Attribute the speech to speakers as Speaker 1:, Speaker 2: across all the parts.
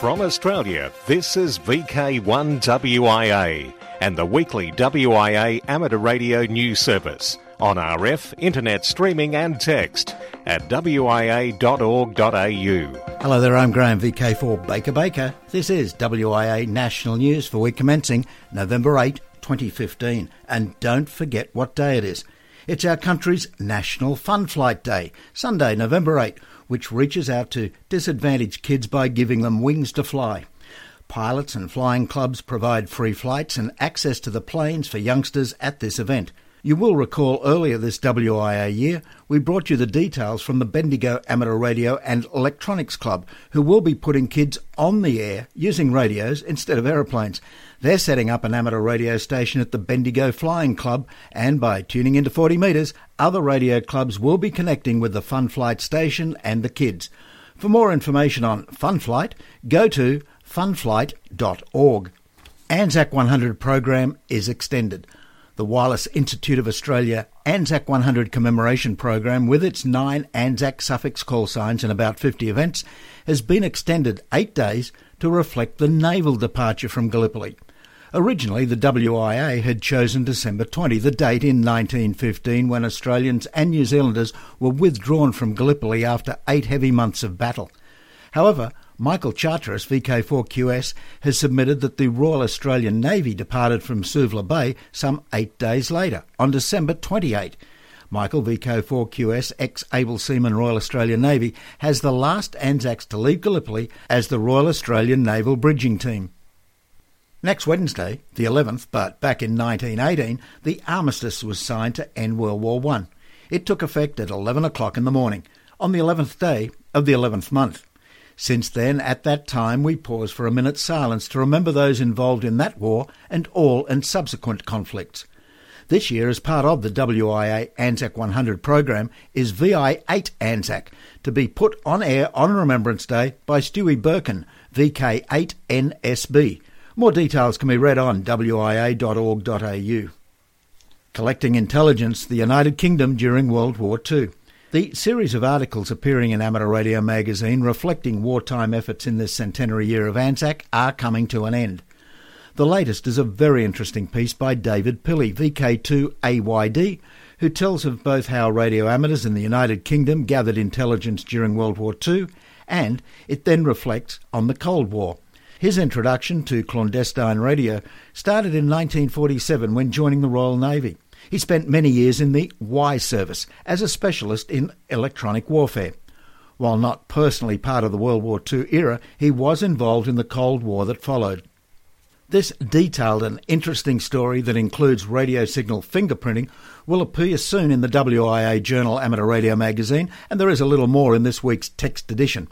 Speaker 1: From Australia, this is VK1WIA and the weekly WIA amateur radio news service on RF, internet streaming and text at wia.org.au.
Speaker 2: Hello there, I'm Graham VK4 Baker Baker. This is WIA National News for week commencing November 8, 2015. And don't forget what day it is. It's our country's National Fun Flight Day, Sunday, November 8, which reaches out to disadvantaged kids by giving them wings to fly. Pilots and flying clubs provide free flights and access to the planes for youngsters at this event. You will recall earlier this WIA year, we brought you the details from the Bendigo Amateur Radio and Electronics Club, who will be putting kids on the air using radios instead of aeroplanes. They're setting up an amateur radio station at the Bendigo Flying Club, and by tuning into 40 metres, other radio clubs will be connecting with the Fun Flight station and the kids. For more information on Fun Flight, go to funflight.org. ANZAC 100 program is extended. The Wireless Institute of Australia ANZAC 100 commemoration program, with its nine ANZAC suffix call signs and about 50 events, has been extended eight days to reflect the naval departure from Gallipoli. Originally, the WIA had chosen December 20, the date in 1915 when Australians and New Zealanders were withdrawn from Gallipoli after eight heavy months of battle. However, Michael Charteris, VK4QS, has submitted that the Royal Australian Navy departed from Suvla Bay some eight days later, on December 28. Michael, VK4QS, ex-able seaman Royal Australian Navy, has the last Anzacs to leave Gallipoli as the Royal Australian Naval Bridging Train. Next Wednesday, the 11th, but back in 1918, the armistice was signed to end World War One. It took effect at 11 o'clock in the morning, on the 11th day of the 11th month. Since then, at that time, we pause for a minute's silence to remember those involved in that war and all and subsequent conflicts. This year, as part of the WIA ANZAC 100 program, is VI8 ANZAC, to be put on air on Remembrance Day by Stewie Birkin, VK8NSB. More details can be read on wia.org.au. Collecting Intelligence, the United Kingdom during World War II. The series of articles appearing in Amateur Radio magazine reflecting wartime efforts in this centenary year of Anzac are coming to an end. The latest is a very interesting piece by David Pilley, VK2AYD, who tells of both how radio amateurs in the United Kingdom gathered intelligence during World War II, and it then reflects on the Cold War. His introduction to clandestine radio started in 1947 when joining the Royal Navy. He spent many years in the Y service as a specialist in electronic warfare. While not personally part of the World War II era, he was involved in the Cold War that followed. This detailed and interesting story that includes radio signal fingerprinting will appear soon in the WIA Journal Amateur Radio magazine, and there is a little more in this week's text edition.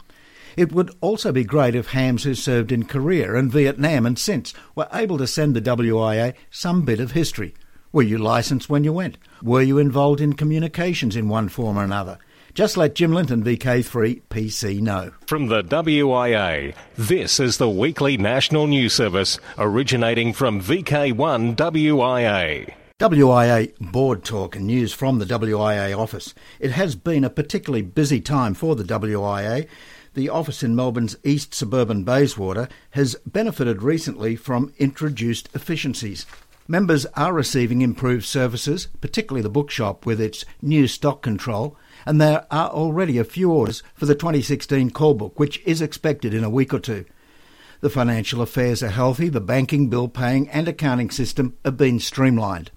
Speaker 2: It would also be great if hams who served in Korea and Vietnam and since were able to send the WIA some bit of history. Were you licensed when you went? Were you involved in communications in one form or another? Just let Jim Linton VK3 PC know.
Speaker 1: From the WIA, this is the weekly national news service originating from VK1 WIA.
Speaker 2: WIA board talk and news from the WIA office. It has been a particularly busy time for the WIA the office in Melbourne's east suburban Bayswater has benefited recently from introduced efficiencies. Members are receiving improved services, particularly the bookshop with its new stock control, and there are already a few orders for the 2016 call book, which is expected in a week or two. The financial affairs are healthy, the banking, bill paying, and accounting system have been streamlined.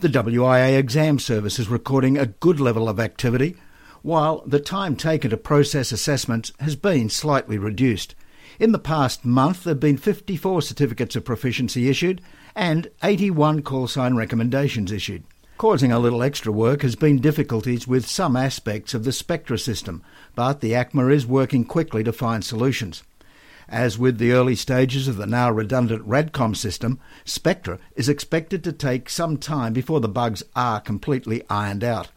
Speaker 2: The WIA exam service is recording a good level of activity, while the time taken to process assessments has been slightly reduced. In the past month, there have been 54 certificates of proficiency issued and 81 call sign recommendations issued. Causing a little extra work has been difficulties with some aspects of the Spectra system, but the ACMA is working quickly to find solutions. As with the early stages of the now redundant RADCOM system, Spectra is expected to take some time before the bugs are completely ironed out.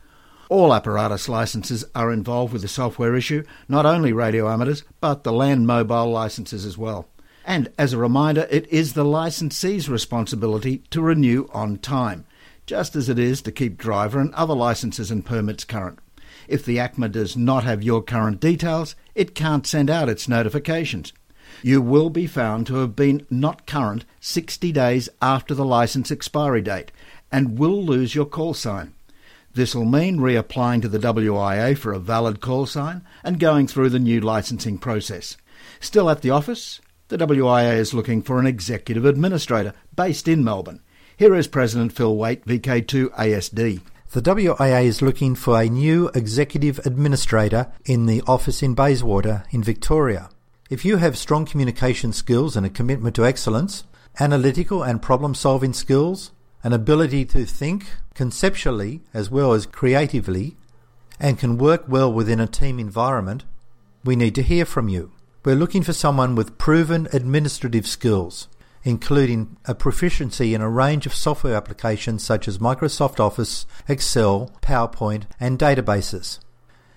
Speaker 2: All apparatus licenses are involved with the software issue, not only radio amateurs, but the land mobile licenses as well. And as a reminder, it is the licensee's responsibility to renew on time. just as it is to keep driver and other licences and permits current. If the ACMA does not have your current details, it can't send out its notifications. You will be found to have been not current 60 days after the licence expiry date and will lose your call sign. This will mean reapplying to the WIA for a valid call sign and going through the new licensing process. Still at the office, the WIA is looking for an executive administrator based in Melbourne. Here is President Phil Waite, VK2 ASD.
Speaker 3: The WIA is looking for a new executive administrator in the office in Bayswater in Victoria. If you have strong communication skills and a commitment to excellence, analytical and problem solving skills, an ability to think conceptually as well as creatively, and can work well within a team environment, we need to hear from you. We're looking for someone with proven administrative skills, including a proficiency in a range of software applications such as Microsoft Office, Excel, PowerPoint, and databases.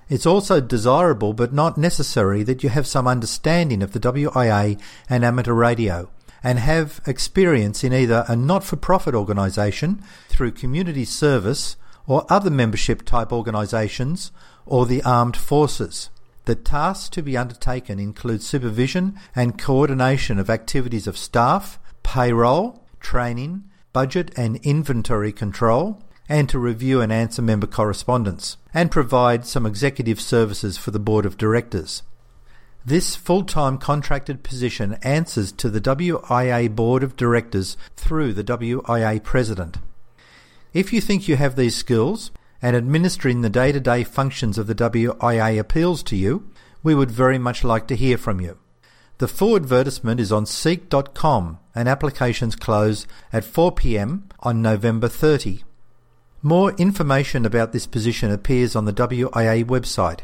Speaker 3: It's also desirable but not necessary that you have some understanding of the WIA and amateur radio and have experience in either a not for profit organisation through community service or other membership type organisations or the armed forces. The tasks to be undertaken include supervision and coordination of activities of staff, payroll, training, budget and inventory control, and to review and answer member correspondence, and provide some executive services for the Board of Directors. This full-time contracted position answers to the WIA Board of Directors through the WIA President. If you think you have these skills and administering the day-to-day functions of the WIA appeals to you, we would very much like to hear from you. The full advertisement is on seek.com and applications close at 4pm on November 30. More information about this position appears on the WIA website.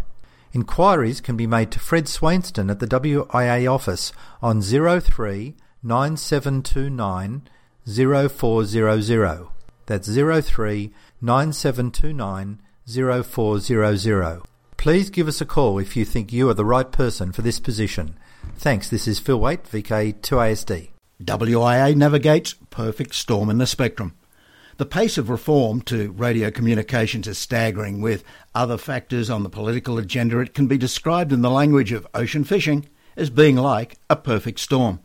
Speaker 3: Inquiries can be made to Fred Swainston at the WIA office on 03 9729 0400. That's 03 9729 0400. Please give us a call if you think you are the right person for this position. Thanks. This is Phil Waite, VK2ASD.
Speaker 2: WIA navigates perfect storm in the spectrum. The pace of reform to radio communications is staggering. With other factors on the political agenda, it can be described in the language of ocean fishing as being like a perfect storm.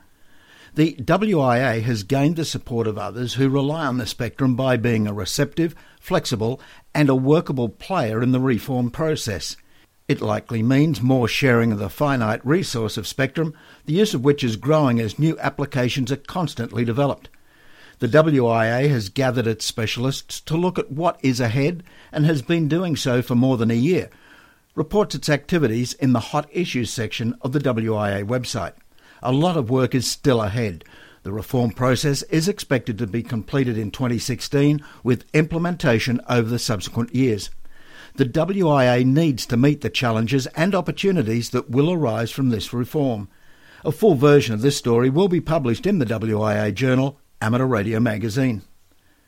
Speaker 2: The WIA has gained the support of others who rely on the spectrum by being a receptive, flexible, and a workable player in the reform process. It likely means more sharing of the finite resource of spectrum, the use of which is growing as new applications are constantly developed. The WIA has gathered its specialists to look at what is ahead and has been doing so for more than a year. Reports its activities in the Hot Issues section of the WIA website. A lot of work is still ahead. The reform process is expected to be completed in 2016 with implementation over the subsequent years. The WIA needs to meet the challenges and opportunities that will arise from this reform. A full version of this story will be published in the WIA Journal Amateur Radio Magazine.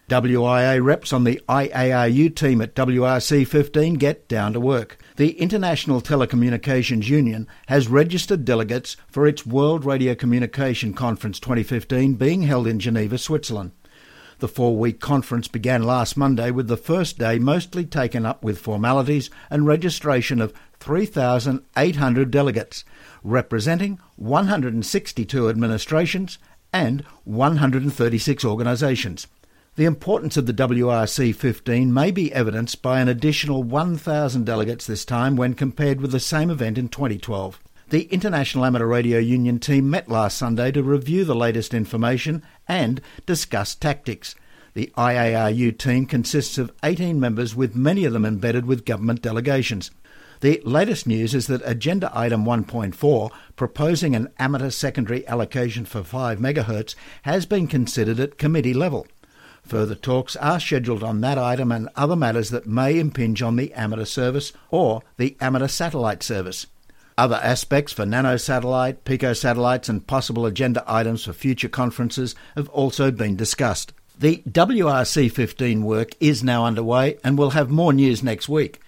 Speaker 2: WIA reps on the IARU team at WRC 15 get down to work. The International Telecommunications Union has registered delegates for its World Radio Communication Conference 2015 being held in Geneva, Switzerland. The four week conference began last Monday with the first day mostly taken up with formalities and registration of 3,800 delegates, representing 162 administrations and 136 organisations. The importance of the WRC 15 may be evidenced by an additional 1,000 delegates this time when compared with the same event in 2012. The International Amateur Radio Union team met last Sunday to review the latest information and discuss tactics. The IARU team consists of 18 members, with many of them embedded with government delegations. The latest news is that Agenda Item 1.4, proposing an amateur secondary allocation for 5 MHz, has been considered at committee level. Further talks are scheduled on that item and other matters that may impinge on the amateur service or the amateur satellite service. Other aspects for nanosatellite, picosatellites, and possible agenda items for future conferences have also been discussed. The WRC 15 work is now underway and we'll have more news next week.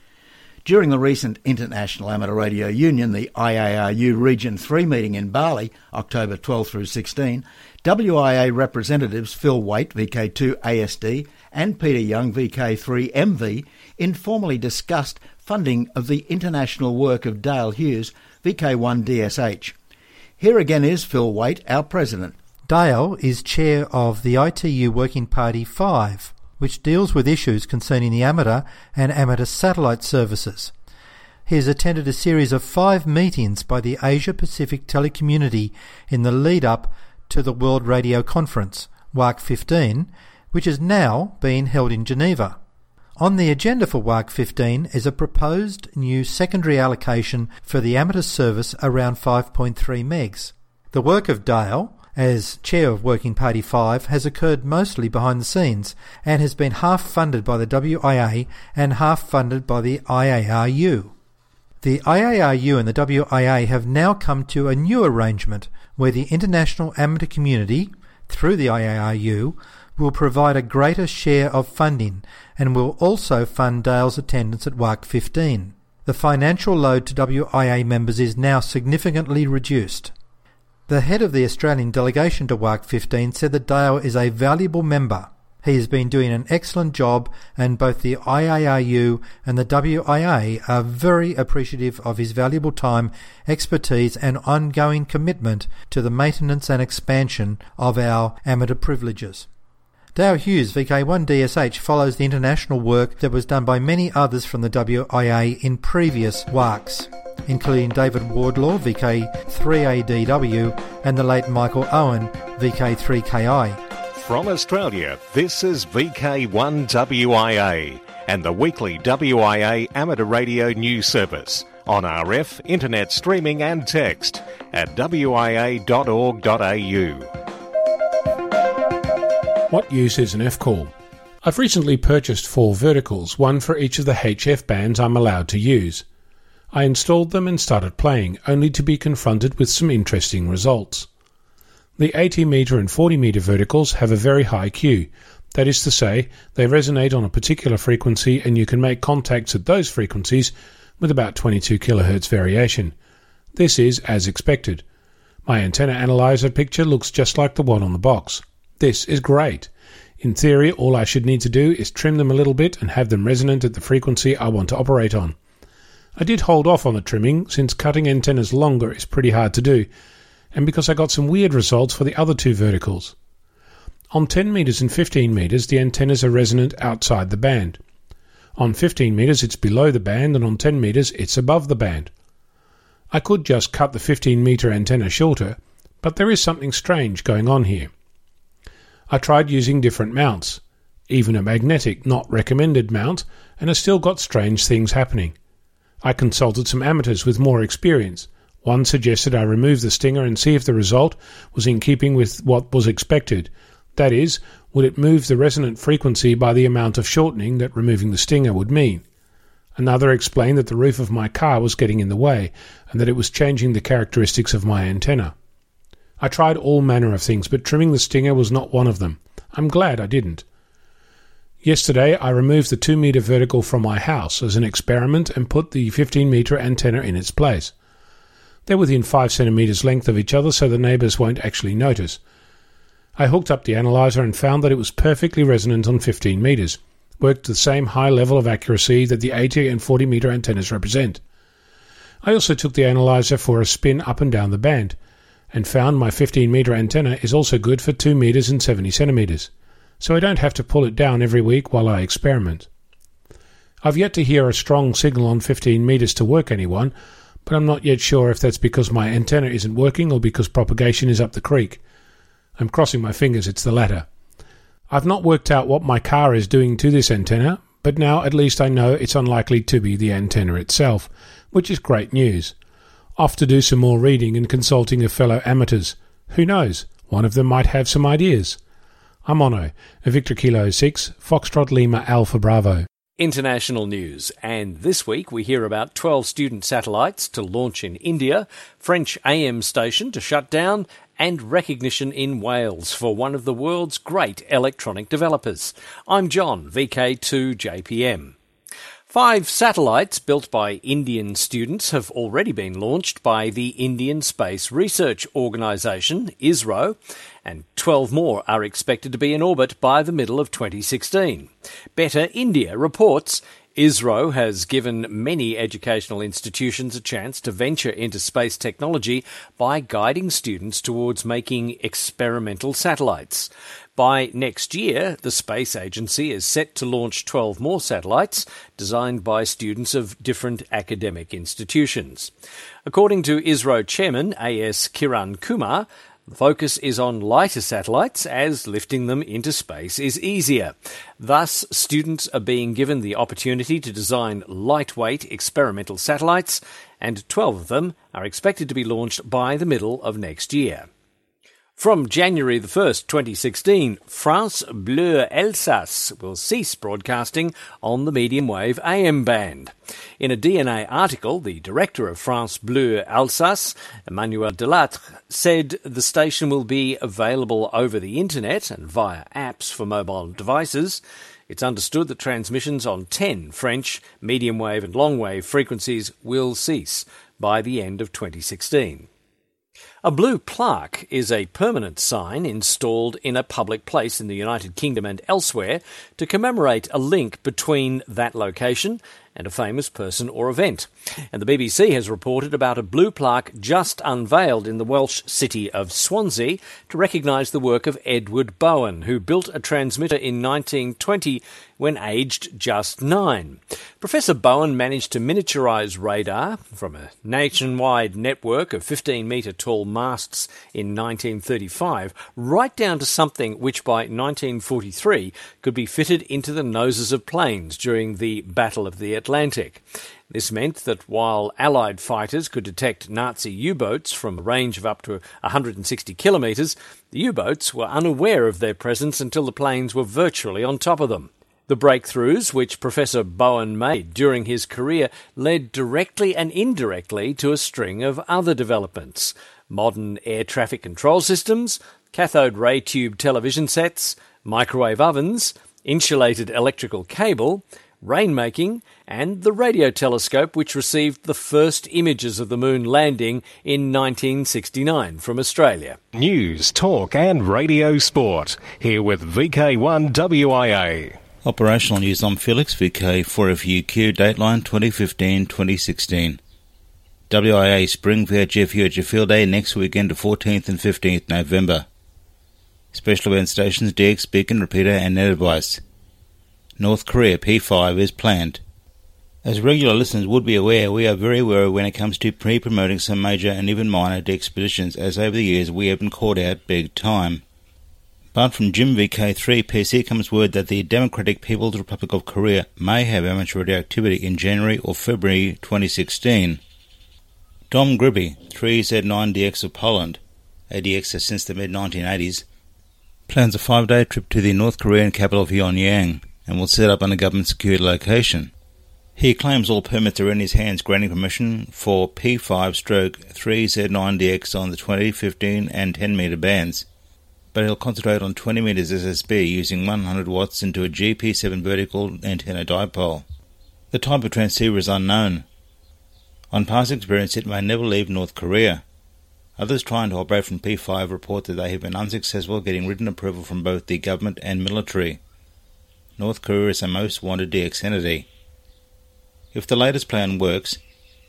Speaker 2: During the recent International Amateur Radio Union, the IARU Region 3 meeting in Bali, October 12 through 16, WIA representatives Phil Waite, VK2 ASD, and Peter Young, VK3MV, informally discussed funding of the international work of Dale Hughes, VK1DSH. Here again is Phil Waite, our president.
Speaker 3: Dale is chair of the ITU Working Party 5, which deals with issues concerning the amateur and amateur satellite services. He has attended a series of five meetings by the Asia Pacific telecommunity in the lead up to the World Radio Conference, WARC 15, which is now being held in Geneva. On the agenda for WARC 15 is a proposed new secondary allocation for the amateur service around 5.3 megs. The work of Dale, as chair of Working Party 5, has occurred mostly behind the scenes and has been half funded by the WIA and half funded by the IARU. The IARU and the WIA have now come to a new arrangement where the international amateur community, through the IARU, will provide a greater share of funding and will also fund Dale's attendance at WARC 15. The financial load to WIA members is now significantly reduced. The head of the Australian delegation to WARC 15 said that Dale is a valuable member. He has been doing an excellent job, and both the IARU and the WIA are very appreciative of his valuable time, expertise, and ongoing commitment to the maintenance and expansion of our amateur privileges. Dale Hughes VK1DSH follows the international work that was done by many others from the WIA in previous WARCs, including David Wardlaw VK3ADW and the late Michael Owen VK3KI.
Speaker 1: From Australia, this is VK1WIA and the weekly WIA amateur radio news service on RF, internet streaming and text at wia.org.au.
Speaker 4: What use is an F-call? I've recently purchased four verticals, one for each of the HF bands I'm allowed to use. I installed them and started playing, only to be confronted with some interesting results. The 80 meter and 40 meter verticals have a very high Q. That is to say, they resonate on a particular frequency and you can make contacts at those frequencies with about 22 kHz variation. This is as expected. My antenna analyzer picture looks just like the one on the box. This is great. In theory, all I should need to do is trim them a little bit and have them resonant at the frequency I want to operate on. I did hold off on the trimming since cutting antennas longer is pretty hard to do, and because I got some weird results for the other two verticals. On 10 meters and 15 meters, the antennas are resonant outside the band. On 15 meters, it's below the band, and on 10 meters, it's above the band. I could just cut the 15 meter antenna shorter, but there is something strange going on here. I tried using different mounts, even a magnetic, not recommended mount, and I still got strange things happening. I consulted some amateurs with more experience. One suggested I remove the stinger and see if the result was in keeping with what was expected. That is, would it move the resonant frequency by the amount of shortening that removing the stinger would mean? Another explained that the roof of my car was getting in the way and that it was changing the characteristics of my antenna. I tried all manner of things, but trimming the stinger was not one of them. I'm glad I didn't. Yesterday, I removed the 2 meter vertical from my house as an experiment and put the 15 meter antenna in its place. They're within 5 centimeters length of each other, so the neighbors won't actually notice. I hooked up the analyzer and found that it was perfectly resonant on 15 meters, worked the same high level of accuracy that the 80 and 40 meter antennas represent. I also took the analyzer for a spin up and down the band and found my 15 meter antenna is also good for 2 meters and 70 centimeters, so I don't have to pull it down every week while I experiment. I've yet to hear a strong signal on 15 meters to work anyone, but I'm not yet sure if that's because my antenna isn't working or because propagation is up the creek. I'm crossing my fingers it's the latter. I've not worked out what my car is doing to this antenna, but now at least I know it's unlikely to be the antenna itself, which is great news. Off to do some more reading and consulting of fellow amateurs. Who knows? One of them might have some ideas. I'm Onno, Victor Kilo 6, Foxtrot Lima Alpha Bravo.
Speaker 5: International news, and this week we hear about 12 student satellites to launch in India, French AM station to shut down, and recognition in Wales for one of the world's great electronic developers. I'm John, VK2JPM. Five satellites built by Indian students have already been launched by the Indian Space Research Organisation, ISRO, and 12 more are expected to be in orbit by the middle of 2016. Better India reports ISRO has given many educational institutions a chance to venture into space technology by guiding students towards making experimental satellites. By next year, the Space Agency is set to launch 12 more satellites designed by students of different academic institutions. According to ISRO Chairman A.S. Kiran Kumar, the focus is on lighter satellites as lifting them into space is easier. Thus, students are being given the opportunity to design lightweight experimental satellites, and 12 of them are expected to be launched by the middle of next year. From January the 1st, 2016, France Bleu Alsace will cease broadcasting on the medium wave AM band. In a DNA article, the director of France Bleu Alsace, Emmanuel Delattre, said the station will be available over the internet and via apps for mobile devices. It's understood that transmissions on 10 French medium wave and long wave frequencies will cease by the end of 2016. A blue plaque is a permanent sign installed in a public place in the United Kingdom and elsewhere to commemorate a link between that location and a famous person or event. And the BBC has reported about a blue plaque just unveiled in the Welsh city of Swansea to recognise the work of Edward Bowen, who built a transmitter in 1920 when aged just nine. Professor Bowen managed to miniaturise radar from a nationwide network of 15 metre tall masts in 1935 right down to something which by 1943 could be fitted into the noses of planes during the Battle of the Atlantic. This meant that while Allied fighters could detect Nazi U boats from a range of up to 160 kilometres, the U boats were unaware of their presence until the planes were virtually on top of them. The breakthroughs which Professor Bowen made during his career led directly and indirectly to a string of other developments modern air traffic control systems, cathode ray tube television sets, microwave ovens, insulated electrical cable, rainmaking, and the radio telescope, which received the first images of the moon landing in 1969 from Australia.
Speaker 1: News, talk, and radio sport. Here with VK1WIA.
Speaker 6: Operational news. I'm Felix VK4FUQ, Dateline 2015-2016. WIA Spring VHF UHF Field Day next weekend to 14th and 15th November. Special event stations DX, Beacon, Repeater, and Net Advice. North Korea P5 is planned. As regular listeners would be aware, we are very wary when it comes to pre-promoting some major and even minor expeditions, as over the years we have been caught out big time. But from Jim VK3 PC comes word that the Democratic People's Republic of Korea may have amateur radioactivity in January or February 2016. Dom Gribby, 3Z9DX of Poland, a ADX since the mid 1980s, plans a five day trip to the North Korean capital of Pyongyang and will set up on a government secured location. He claims all permits are in his hands, granting permission for P5 stroke 3Z9DX on the 20, 15, and 10 meter bands but he'll concentrate on 20 meters SSB using 100 watts into a GP7 vertical antenna dipole. The type of transceiver is unknown. On past experience, it may never leave North Korea. Others trying to operate from P5 report that they have been unsuccessful getting written approval from both the government and military. North Korea is a most wanted DX entity. If the latest plan works,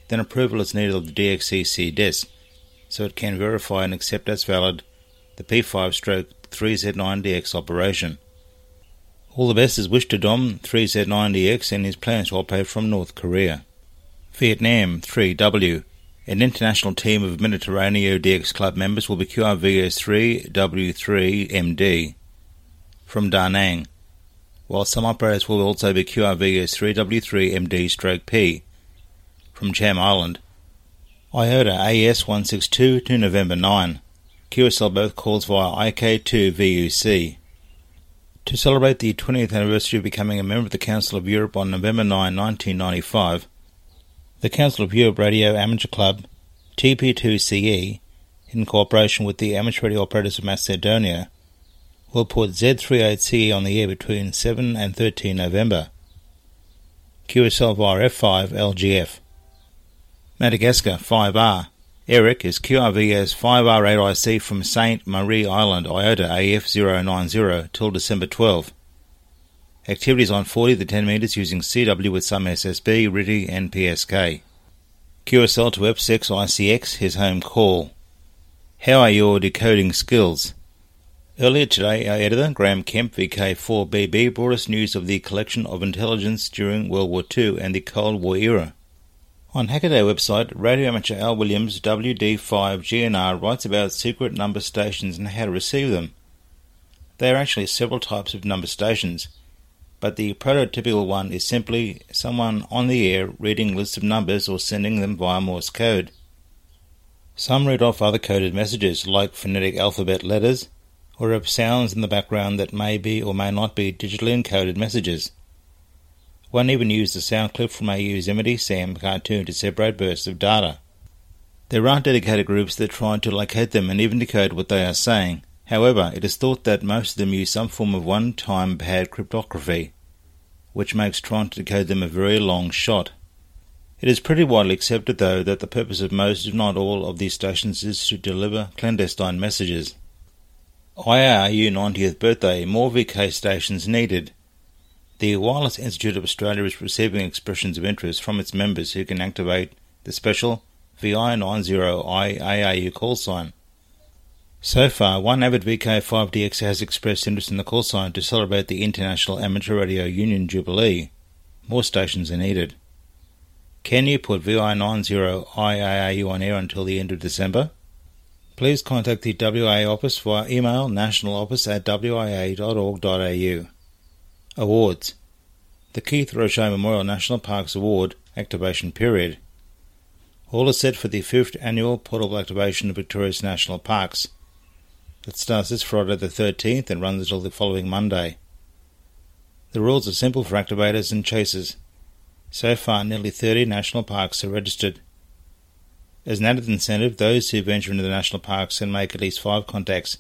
Speaker 6: then approval is needed of the DXCC desk, so it can verify and accept as valid the P5 stroke 3Z9DX operation. All the best is wished to Dom 3Z9DX and his plans to operate from North Korea. Vietnam 3W an international team of Mediterraneo DX Club members will be QRVS3W3MD from Da Nang, while some operators will also be QRVS3W3MD stroke P from Cham Island. IOTA AS162 to November 9. QSL both calls via IK2VUC. To celebrate the 20th anniversary of becoming a member of the Council of Europe on November 9, 1995, the Council of Europe Radio Amateur Club, TP2CE, in cooperation with the Amateur Radio Operators of Macedonia, will put Z38CE on the air between 7 and 13 November. QSL via F5 LGF. Madagascar 5R. Eric is QRVS 5R8IC from St. Marie Island, IOTA AF090 till December 12. Activities on 40 to 10 metres using CW with some SSB, RTTY and PSK. QSL to F6 ICX, his home call. How are your decoding skills? Earlier today, our editor, Graham Kemp, VK4BB, brought us news of the collection of intelligence during World War II and the Cold War era. On Hackaday website, radio amateur Al Williams, WD5GNR, writes about secret number stations and how to receive them. There are actually several types of number stations but the prototypical one is simply someone on the air reading lists of numbers or sending them via Morse code. Some read off other coded messages, like phonetic alphabet letters, or of sounds in the background that may be or may not be digitally encoded messages. One even used a sound clip from a Yosemite Sam cartoon to separate bursts of data. There are dedicated groups that try to locate them and even decode what they are saying. However, it is thought that most of them use some form of one-time pad cryptography, which makes trying to decode them a very long shot. It is pretty widely accepted, though, that the purpose of most, if not all, of these stations is to deliver clandestine messages. IARU 90th birthday, more VK stations needed. The Wireless Institute of Australia is receiving expressions of interest from its members who can activate the special VI90I ARU call sign. So far, one avid VK5DX has expressed interest in the call sign to celebrate the International Amateur Radio Union Jubilee. More stations are needed. Can you put VI90IARU on air until the end of December? Please contact the WIA office via email nationaloffice at wia.org.au. Awards The Keith Roget Memorial National Parks Award Activation Period. All is set for the 5th Annual Portable Activation of Victoria's National Parks. It starts this Friday the 13th and runs until the following Monday. The rules are simple for activators and chasers. So far, nearly 30 national parks are registered. As an added incentive, those who venture into the national parks and make at least five contacts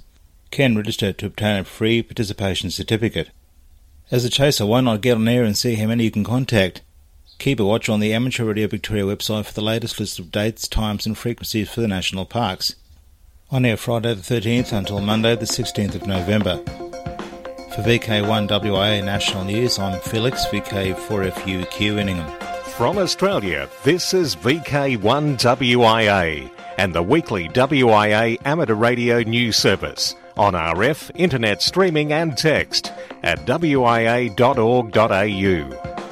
Speaker 6: can register to obtain a free participation certificate. As a chaser, why not get on air and see how many you can contact? Keep a watch on the Amateur Radio Victoria website for the latest list of dates, times, and frequencies for the national parks on air Friday the 13th until Monday the 16th of November. For VK1WIA National News, I'm Felix, VK4FUQ Inningham.
Speaker 1: From Australia, this is VK1WIA and the weekly WIA amateur radio news service on RF, internet streaming and text at wia.org.au.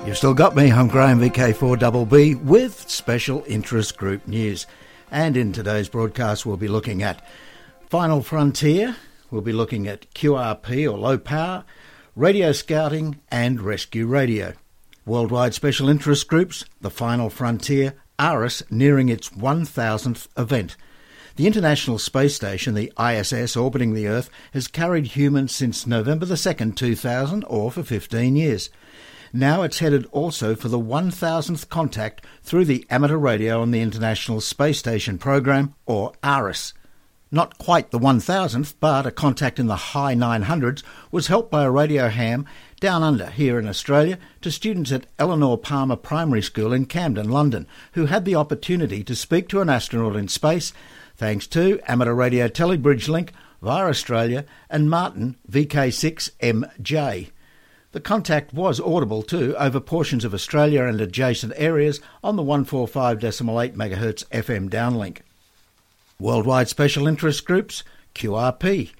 Speaker 2: You've still got me, I'm Graham VK4BB with special interest group news. And in today's broadcast, we'll be looking at Final Frontier, we'll be looking at QRP or low power, radio scouting, and rescue radio. Worldwide Special Interest Groups, the Final Frontier, ARISS nearing its 1000th event. The International Space Station, the ISS, orbiting the Earth, has carried humans since November the 2nd, 2000, or for 15 years. Now it's headed also for the 1000th contact through the amateur radio on the International Space Station program, or ARISS. Not quite the 1000th, but a contact in the high 900s was helped by a radio ham down under here in Australia to students at Eleanor Palmer Primary School in Camden, London, who had the opportunity to speak to an astronaut in space thanks to amateur radio telebridge link via Australia and Martin VK6MJ. The contact was audible too over portions of Australia and adjacent areas on the 145.8 MHz FM downlink. Worldwide Special Interest Groups, QRP.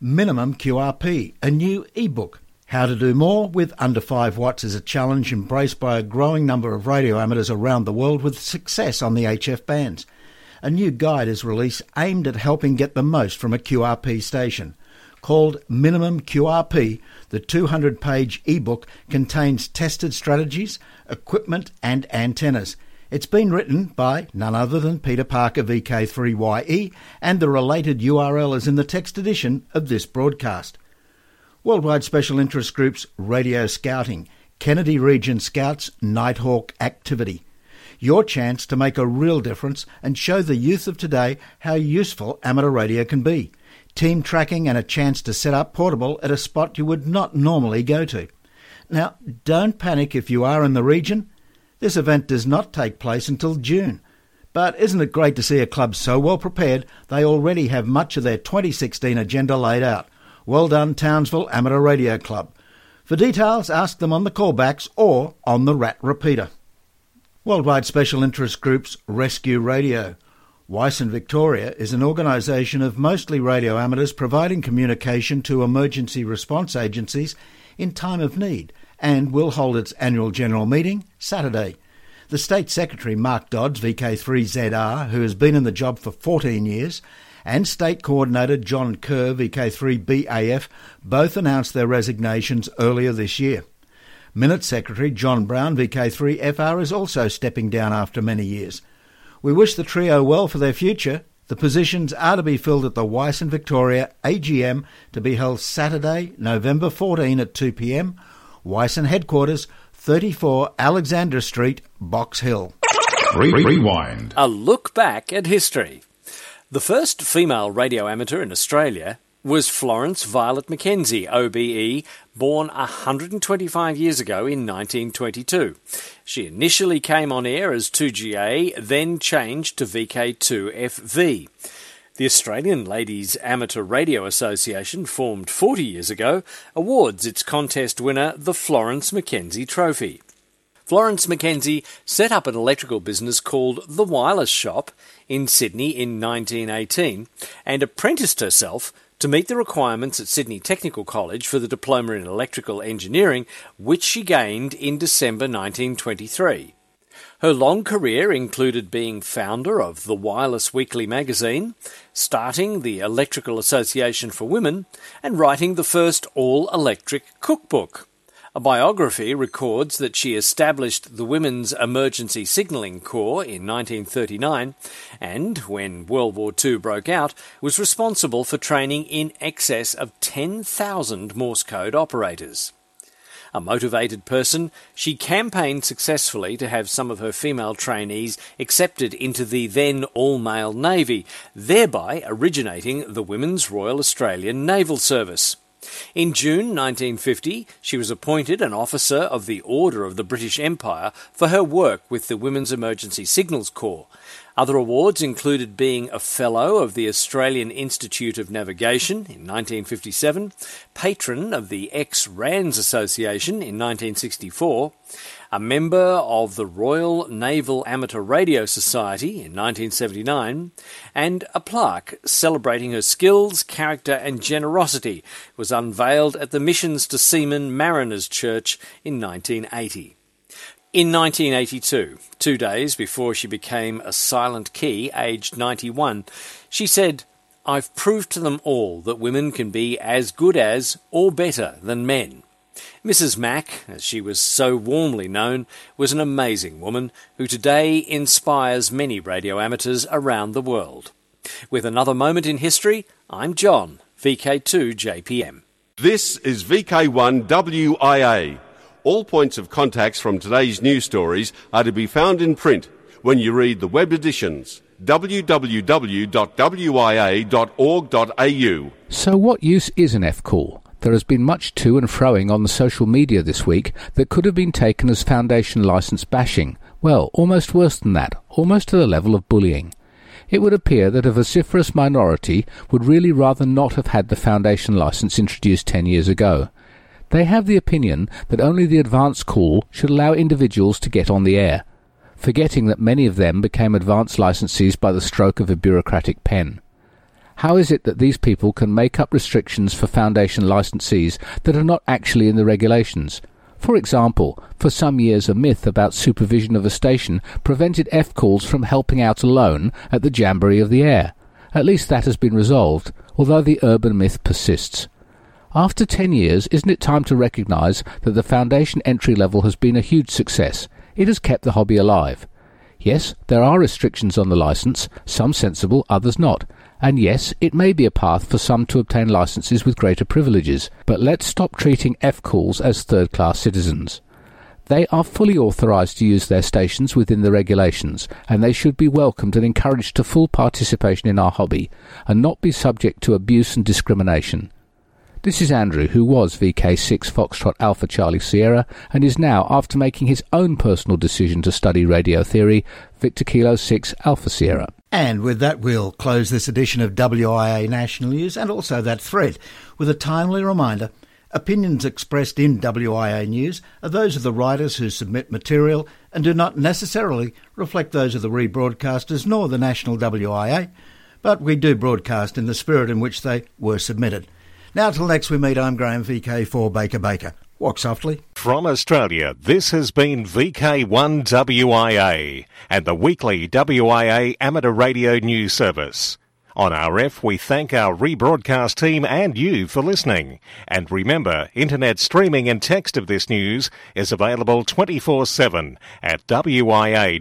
Speaker 2: Minimum QRP, a new ebook. How to do more with under 5 watts is a challenge embraced by a growing number of radio amateurs around the world with success on the HF bands. A new guide is released aimed at helping get the most from a QRP station. Called Minimum QRP, the 200 page ebook contains tested strategies, equipment, and antennas. It's been written by none other than Peter Parker VK3YE, and the related URL is in the text edition of this broadcast. Worldwide Special Interest Groups Radio Scouting, Kennedy Region Scouts Nighthawk Activity. Your chance to make a real difference and show the youth of today how useful amateur radio can be team tracking, and a chance to set up portable at a spot you would not normally go to. Now, don't panic if you are in the region. This event does not take place until June. But isn't it great to see a club so well prepared they already have much of their 2016 agenda laid out? Well done, Townsville Amateur Radio Club. For details, ask them on the callbacks or on the RAT repeater. Worldwide Special Interest Groups Rescue Radio. WICEN Victoria is an organisation of mostly radio amateurs providing communication to emergency response agencies in time of need and will hold its annual general meeting Saturday. The State Secretary Mark Dodds, VK3ZR, who has been in the job for 14 years, and State Coordinator John Kerr, VK3BAF, both announced their resignations earlier this year. Minute Secretary John Brown, VK3FR, is also stepping down after many years. We wish the trio well for their future. The positions are to be filled at the WICEN Victoria AGM to be held Saturday, November 14 at 2pm, WICEN headquarters, 34 Alexandra Street, Box Hill.
Speaker 7: Rewind.
Speaker 5: A look back at history. The first female radio amateur in Australia was Florence Violet Mackenzie, OBE, born 125 years ago in 1922. She initially came on air as 2GA, then changed to VK2FV. The Australian Ladies Amateur Radio Association, formed 40 years ago, awards its contest winner the Florence Mackenzie Trophy. Florence Mackenzie set up an electrical business called The Wireless Shop in Sydney in 1918 and apprenticed herself to meet the requirements at Sydney Technical College for the Diploma in Electrical Engineering, which she gained in December 1923. Her long career included being founder of the Wireless Weekly magazine, starting the Electrical Association for Women, and writing the first all electric cookbook. A biography records that she established the Women's Emergency Signalling Corps in 1939 and, when World War II broke out, was responsible for training in excess of 10,000 Morse code operators. A motivated person, she campaigned successfully to have some of her female trainees accepted into the then all male Navy, thereby originating the Women's Royal Australian Naval Service. In June 1950, she was appointed an officer of the Order of the British Empire for her work with the Women's Emergency Signals Corps, other awards included being a Fellow of the Australian Institute of Navigation in 1957, Patron of the Ex WRANS Association in 1964, a member of the Royal Naval Amateur Radio Society in 1979, and a plaque celebrating her skills, character, and generosity was unveiled at the Missions to Seamen Mariners Church in 1980. In 1982, two days before she became a silent key, aged 91, she said, I've proved to them all that women can be as good as or better than men. Mrs. Mack, as she was so warmly known, was an amazing woman who today inspires many radio amateurs around the world. With another moment in history, I'm John, VK2JPM.
Speaker 7: This is VK1WIA. All points of contacts from today's news stories are to be found in print when you read the web editions www.wia.org.au.
Speaker 8: So, what use is an F call? There has been much to and froing on the social media this week that could have been taken as foundation license bashing. Well, almost worse than that, almost to the level of bullying. It would appear that a vociferous minority would really rather not have had the foundation license introduced 10 years ago. They have the opinion that only the advance call should allow individuals to get on the air, forgetting that many of them became advance licensees by the stroke of a bureaucratic pen. How is it that these people can make up restrictions for foundation licensees that are not actually in the regulations? For example, for some years a myth about supervision of a station prevented F calls from helping out alone at the jamboree of the air. At least that has been resolved, although the urban myth persists. After 10 years, isn't it time to recognise that the foundation entry level has been a huge success? It has kept the hobby alive. Yes, there are restrictions on the licence, some sensible, others not. And yes, it may be a path for some to obtain licences with greater privileges, but let's stop treating F calls as third class citizens. They are fully authorised to use their stations within the regulations, and they should be welcomed and encouraged to full participation in our hobby, and not be subject to abuse and discrimination. This is Andrew, who was VK6 Foxtrot Alpha Charlie Sierra and is now, after making his own personal decision to study radio theory, Victor Kilo 6 Alpha Sierra.
Speaker 2: And with that, we'll close this edition of WIA National News and also that thread with a timely reminder Opinions expressed in WIA News are those of the writers who submit material and do not necessarily reflect those of the rebroadcasters nor the National WIA, but we do broadcast in the spirit in which they were submitted. Now, till next we meet, I'm Graham VK4 Baker Baker. Walk softly.
Speaker 1: From Australia, this has been VK1WIA and the weekly WIA amateur radio news service. On RF, we thank our rebroadcast team and you for listening. And remember, internet streaming and text of this news is available 24 7 at wia.org.au.